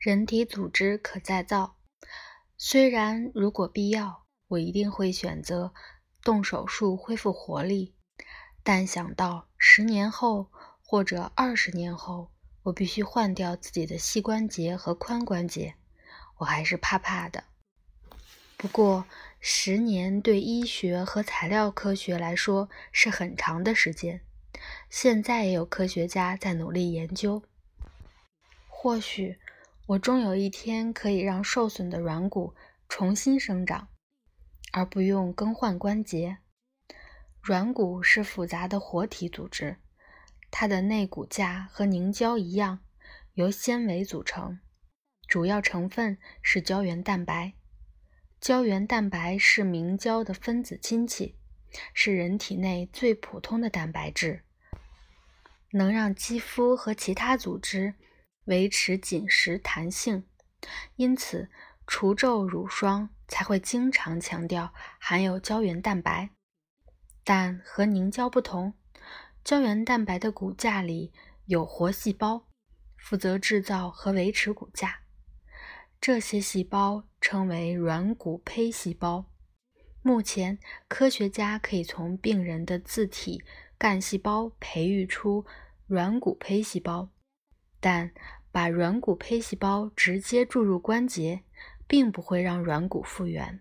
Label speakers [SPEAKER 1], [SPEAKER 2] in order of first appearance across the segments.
[SPEAKER 1] 人体组织可再造。虽然如果必要，我一定会选择动手术恢复活力，但想到十年后或者二十年后，我必须换掉自己的膝关节和髋关节，我还是怕怕的。不过，十年对医学和材料科学来说是很长的时间。现在也有科学家在努力研究，或许我终有一天可以让受损的软骨重新生长，而不用更换关节。软骨是复杂的活体组织，它的内骨架和凝胶一样，由纤维组成，主要成分是胶原蛋白。胶原蛋白是明胶的分子亲戚，是人体内最普通的蛋白质，能让肌肤和其他组织维持紧实弹性。因此，除皱乳霜才会经常强调含有胶原蛋白。但和凝胶不同，胶原蛋白的骨架里有活细胞，负责制造和维持骨架。这些细胞称为软骨胚细胞。目前，科学家可以从病人的自体干细胞培育出软骨胚细胞，但把软骨胚细胞直接注入关节，并不会让软骨复原，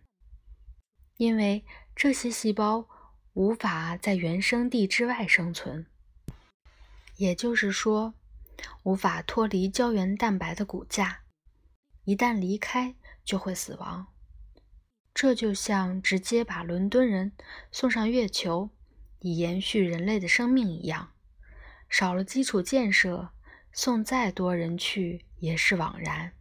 [SPEAKER 1] 因为这些细胞无法在原生地之外生存，也就是说，无法脱离胶原蛋白的骨架。一旦离开，就会死亡。这就像直接把伦敦人送上月球，以延续人类的生命一样。少了基础建设，送再多人去也是枉然。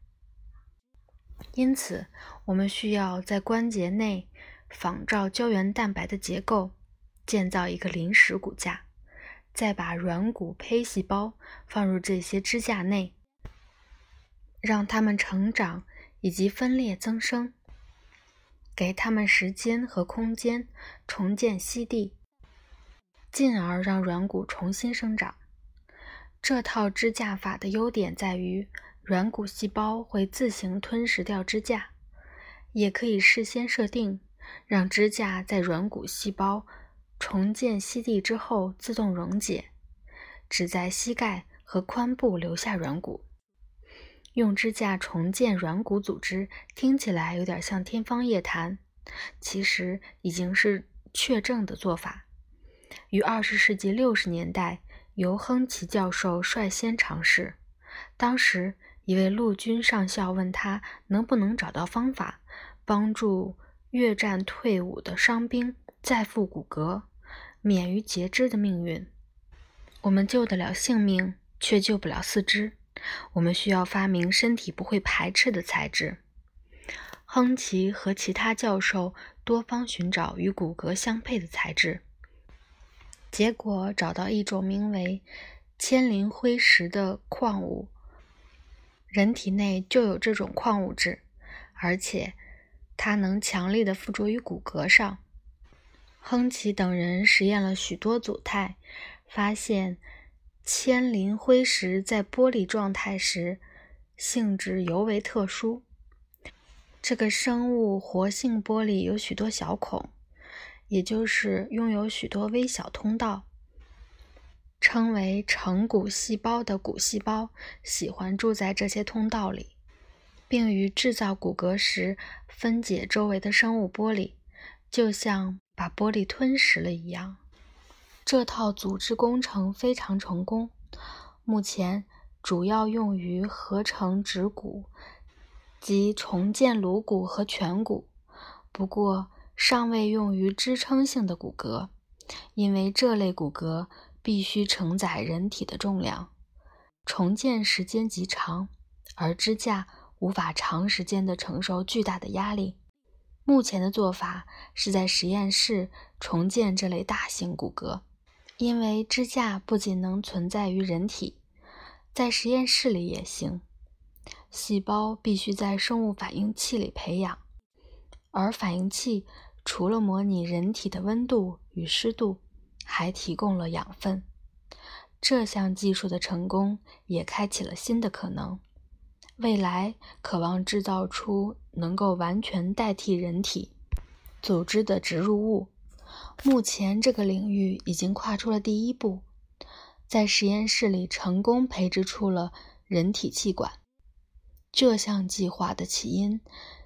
[SPEAKER 1] 因此，我们需要在关节内仿照胶原蛋白的结构，建造一个临时骨架，再把软骨胚细胞放入这些支架内。让它们成长以及分裂增生，给它们时间和空间重建息地，进而让软骨重新生长。这套支架法的优点在于，软骨细胞会自行吞噬掉支架，也可以事先设定，让支架在软骨细胞重建吸地之后自动溶解，只在膝盖和髋部留下软骨。用支架重建软骨组织，听起来有点像天方夜谭，其实已经是确证的做法。于二十世纪六十年代，由亨奇教授率先尝试。当时，一位陆军上校问他能不能找到方法，帮助越战退伍的伤兵再复骨骼，免于截肢的命运。我们救得了性命，却救不了四肢。我们需要发明身体不会排斥的材质。亨奇和其他教授多方寻找与骨骼相配的材质，结果找到一种名为铅磷灰石的矿物。人体内就有这种矿物质，而且它能强力的附着于骨骼上。亨奇等人实验了许多组态，发现。铅磷灰石在玻璃状态时性质尤为特殊。这个生物活性玻璃有许多小孔，也就是拥有许多微小通道。称为成骨细胞的骨细胞喜欢住在这些通道里，并于制造骨骼时分解周围的生物玻璃，就像把玻璃吞食了一样。这套组织工程非常成功，目前主要用于合成指骨及重建颅骨和颧骨，不过尚未用于支撑性的骨骼，因为这类骨骼必须承载人体的重量，重建时间极长，而支架无法长时间的承受巨大的压力。目前的做法是在实验室重建这类大型骨骼。因为支架不仅能存在于人体，在实验室里也行。细胞必须在生物反应器里培养，而反应器除了模拟人体的温度与湿度，还提供了养分。这项技术的成功也开启了新的可能。未来渴望制造出能够完全代替人体组织的植入物。目前，这个领域已经跨出了第一步，在实验室里成功培植出了人体气管。这项计划的起因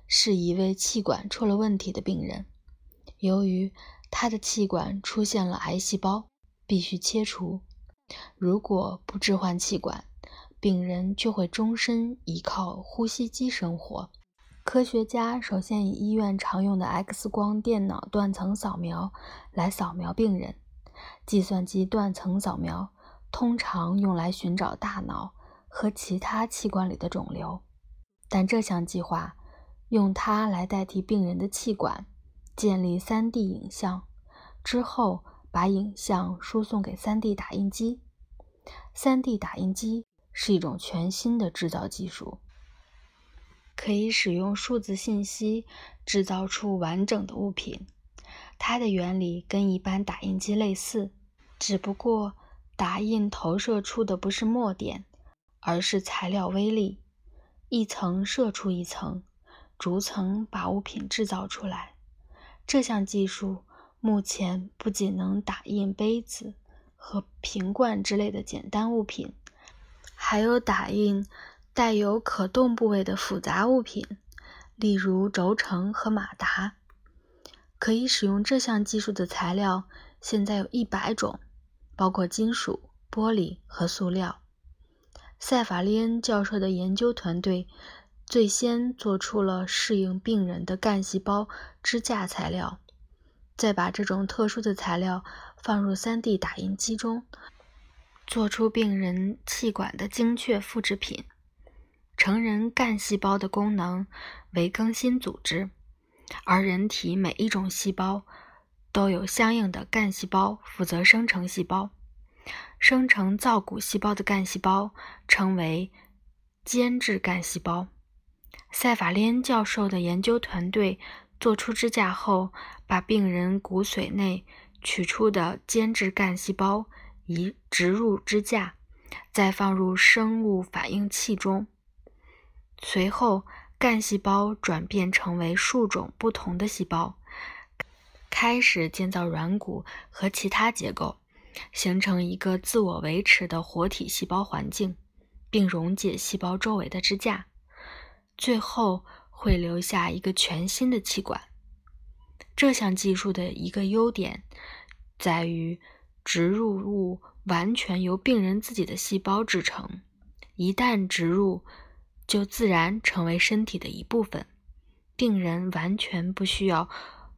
[SPEAKER 1] 是一位气管出了问题的病人，由于他的气管出现了癌细胞，必须切除。如果不置换气管，病人就会终身依靠呼吸机生活。科学家首先以医院常用的 X 光电脑断层扫描来扫描病人。计算机断层扫描通常用来寻找大脑和其他器官里的肿瘤，但这项计划用它来代替病人的气管，建立 3D 影像之后，把影像输送给 3D 打印机。3D 打印机是一种全新的制造技术。可以使用数字信息制造出完整的物品。它的原理跟一般打印机类似，只不过打印投射出的不是墨点，而是材料微粒，一层射出一层，逐层把物品制造出来。这项技术目前不仅能打印杯子和瓶罐之类的简单物品，还有打印。带有可动部位的复杂物品，例如轴承和马达，可以使用这项技术的材料现在有一百种，包括金属、玻璃和塑料。塞法利恩教授的研究团队最先做出了适应病人的干细胞支架材料，再把这种特殊的材料放入 3D 打印机中，做出病人气管的精确复制品。成人干细胞的功能为更新组织，而人体每一种细胞都有相应的干细胞负责生成细胞。生成造骨细胞的干细胞称为间质干细胞。塞法利恩教授的研究团队做出支架后，把病人骨髓内取出的间质干细胞移植入支架，再放入生物反应器中。随后，干细胞转变成为数种不同的细胞，开始建造软骨和其他结构，形成一个自我维持的活体细胞环境，并溶解细胞周围的支架。最后会留下一个全新的气管。这项技术的一个优点在于，植入物完全由病人自己的细胞制成，一旦植入。就自然成为身体的一部分，病人完全不需要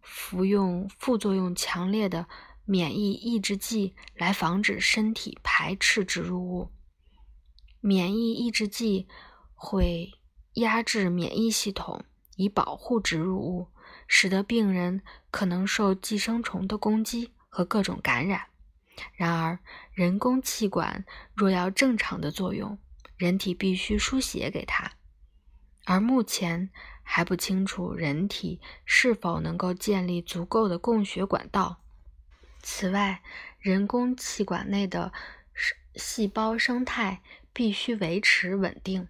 [SPEAKER 1] 服用副作用强烈的免疫抑制剂来防止身体排斥植入物。免疫抑制剂会压制免疫系统，以保护植入物，使得病人可能受寄生虫的攻击和各种感染。然而，人工气管若要正常的作用，人体必须输血给它，而目前还不清楚人体是否能够建立足够的供血管道。此外，人工气管内的细胞生态必须维持稳定，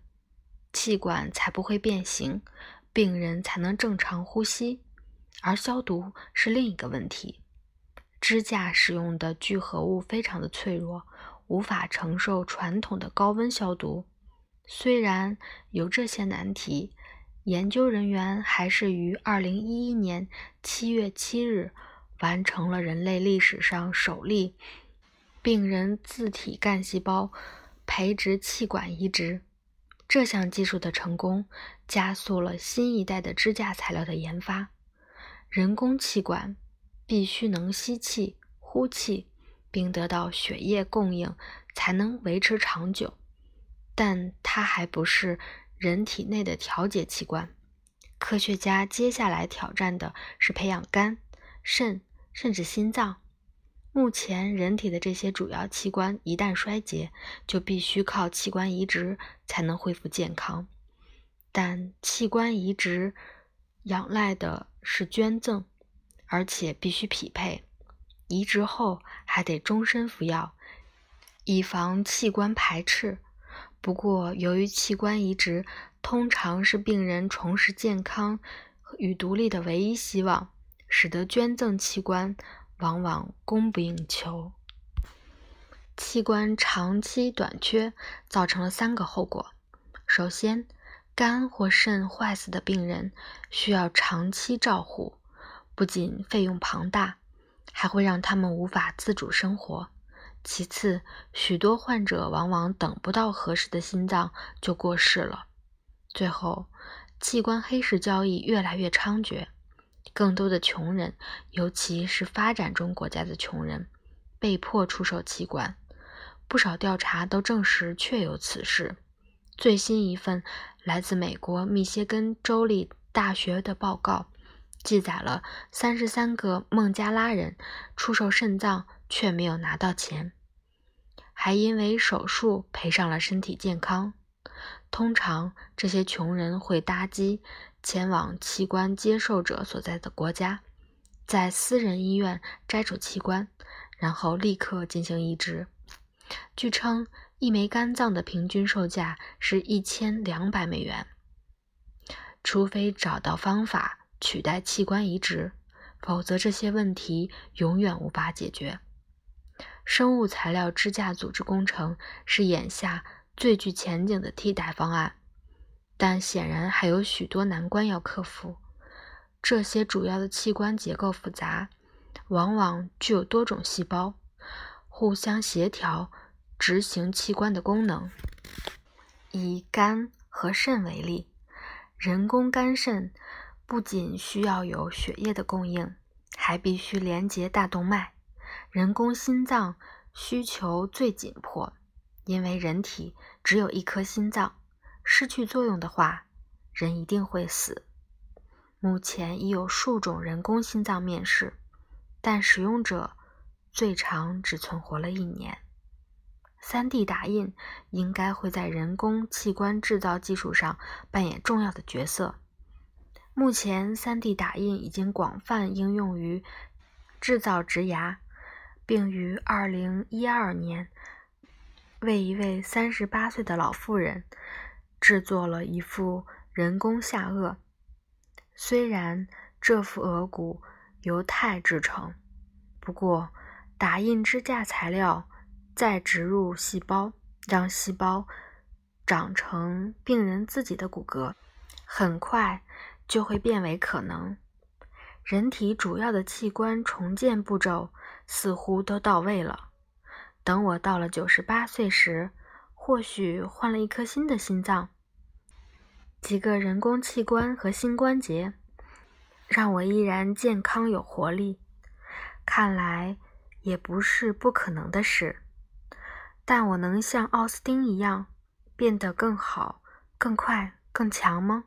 [SPEAKER 1] 气管才不会变形，病人才能正常呼吸。而消毒是另一个问题，支架使用的聚合物非常的脆弱。无法承受传统的高温消毒。虽然有这些难题，研究人员还是于2011年7月7日完成了人类历史上首例病人自体干细胞培植气管移植。这项技术的成功，加速了新一代的支架材料的研发。人工气管必须能吸气、呼气。并得到血液供应，才能维持长久。但它还不是人体内的调节器官。科学家接下来挑战的是培养肝、肾，甚至心脏。目前，人体的这些主要器官一旦衰竭，就必须靠器官移植才能恢复健康。但器官移植仰赖的是捐赠，而且必须匹配。移植后还得终身服药，以防器官排斥。不过，由于器官移植通常是病人重拾健康与独立的唯一希望，使得捐赠器官往往供不应求。器官长期短缺造成了三个后果：首先，肝或肾坏死的病人需要长期照护，不仅费用庞大，还会让他们无法自主生活。其次，许多患者往往等不到合适的心脏就过世了。最后，器官黑市交易越来越猖獗，更多的穷人，尤其是发展中国家的穷人，被迫出售器官。不少调查都证实确有此事。最新一份来自美国密歇根州立大学的报告，记载了三十三个孟加拉人出售肾脏。却没有拿到钱，还因为手术赔上了身体健康。通常，这些穷人会搭机前往器官接受者所在的国家，在私人医院摘除器官，然后立刻进行移植。据称，一枚肝脏的平均售价是一千两百美元。除非找到方法取代器官移植，否则这些问题永远无法解决。生物材料支架组织工程是眼下最具前景的替代方案，但显然还有许多难关要克服。这些主要的器官结构复杂，往往具有多种细胞，互相协调执行器官的功能。以肝和肾为例，人工肝肾不仅需要有血液的供应，还必须连接大动脉。人工心脏需求最紧迫，因为人体只有一颗心脏，失去作用的话，人一定会死。目前已有数种人工心脏面世，但使用者最长只存活了一年。3D 打印应该会在人工器官制造技术上扮演重要的角色。目前，3D 打印已经广泛应用于制造植牙。并于二零一二年为一位三十八岁的老妇人制作了一副人工下颚。虽然这副额骨由钛制成，不过打印支架材料再植入细胞，让细胞长成病人自己的骨骼，很快就会变为可能。人体主要的器官重建步骤。似乎都到位了。等我到了九十八岁时，或许换了一颗新的心脏，几个人工器官和新关节，让我依然健康有活力。看来也不是不可能的事。但我能像奥斯丁一样变得更好、更快、更强吗？